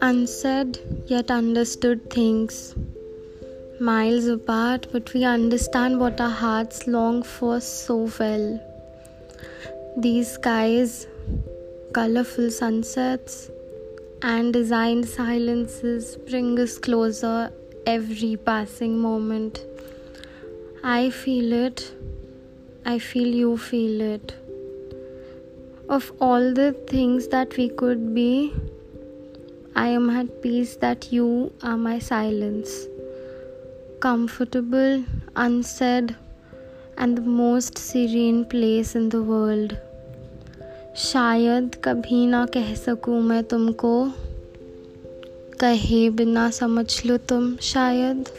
Unsaid yet understood things. Miles apart, but we understand what our hearts long for so well. These skies, colorful sunsets, and designed silences bring us closer every passing moment. I feel it. I feel you feel it Of all the things that we could be, I am at peace that you are my silence. Comfortable, unsaid, and the most serene place in the world. शायद कभी ना कह सकूं मैं तुमको कहे बिना समझ लो तुम शायद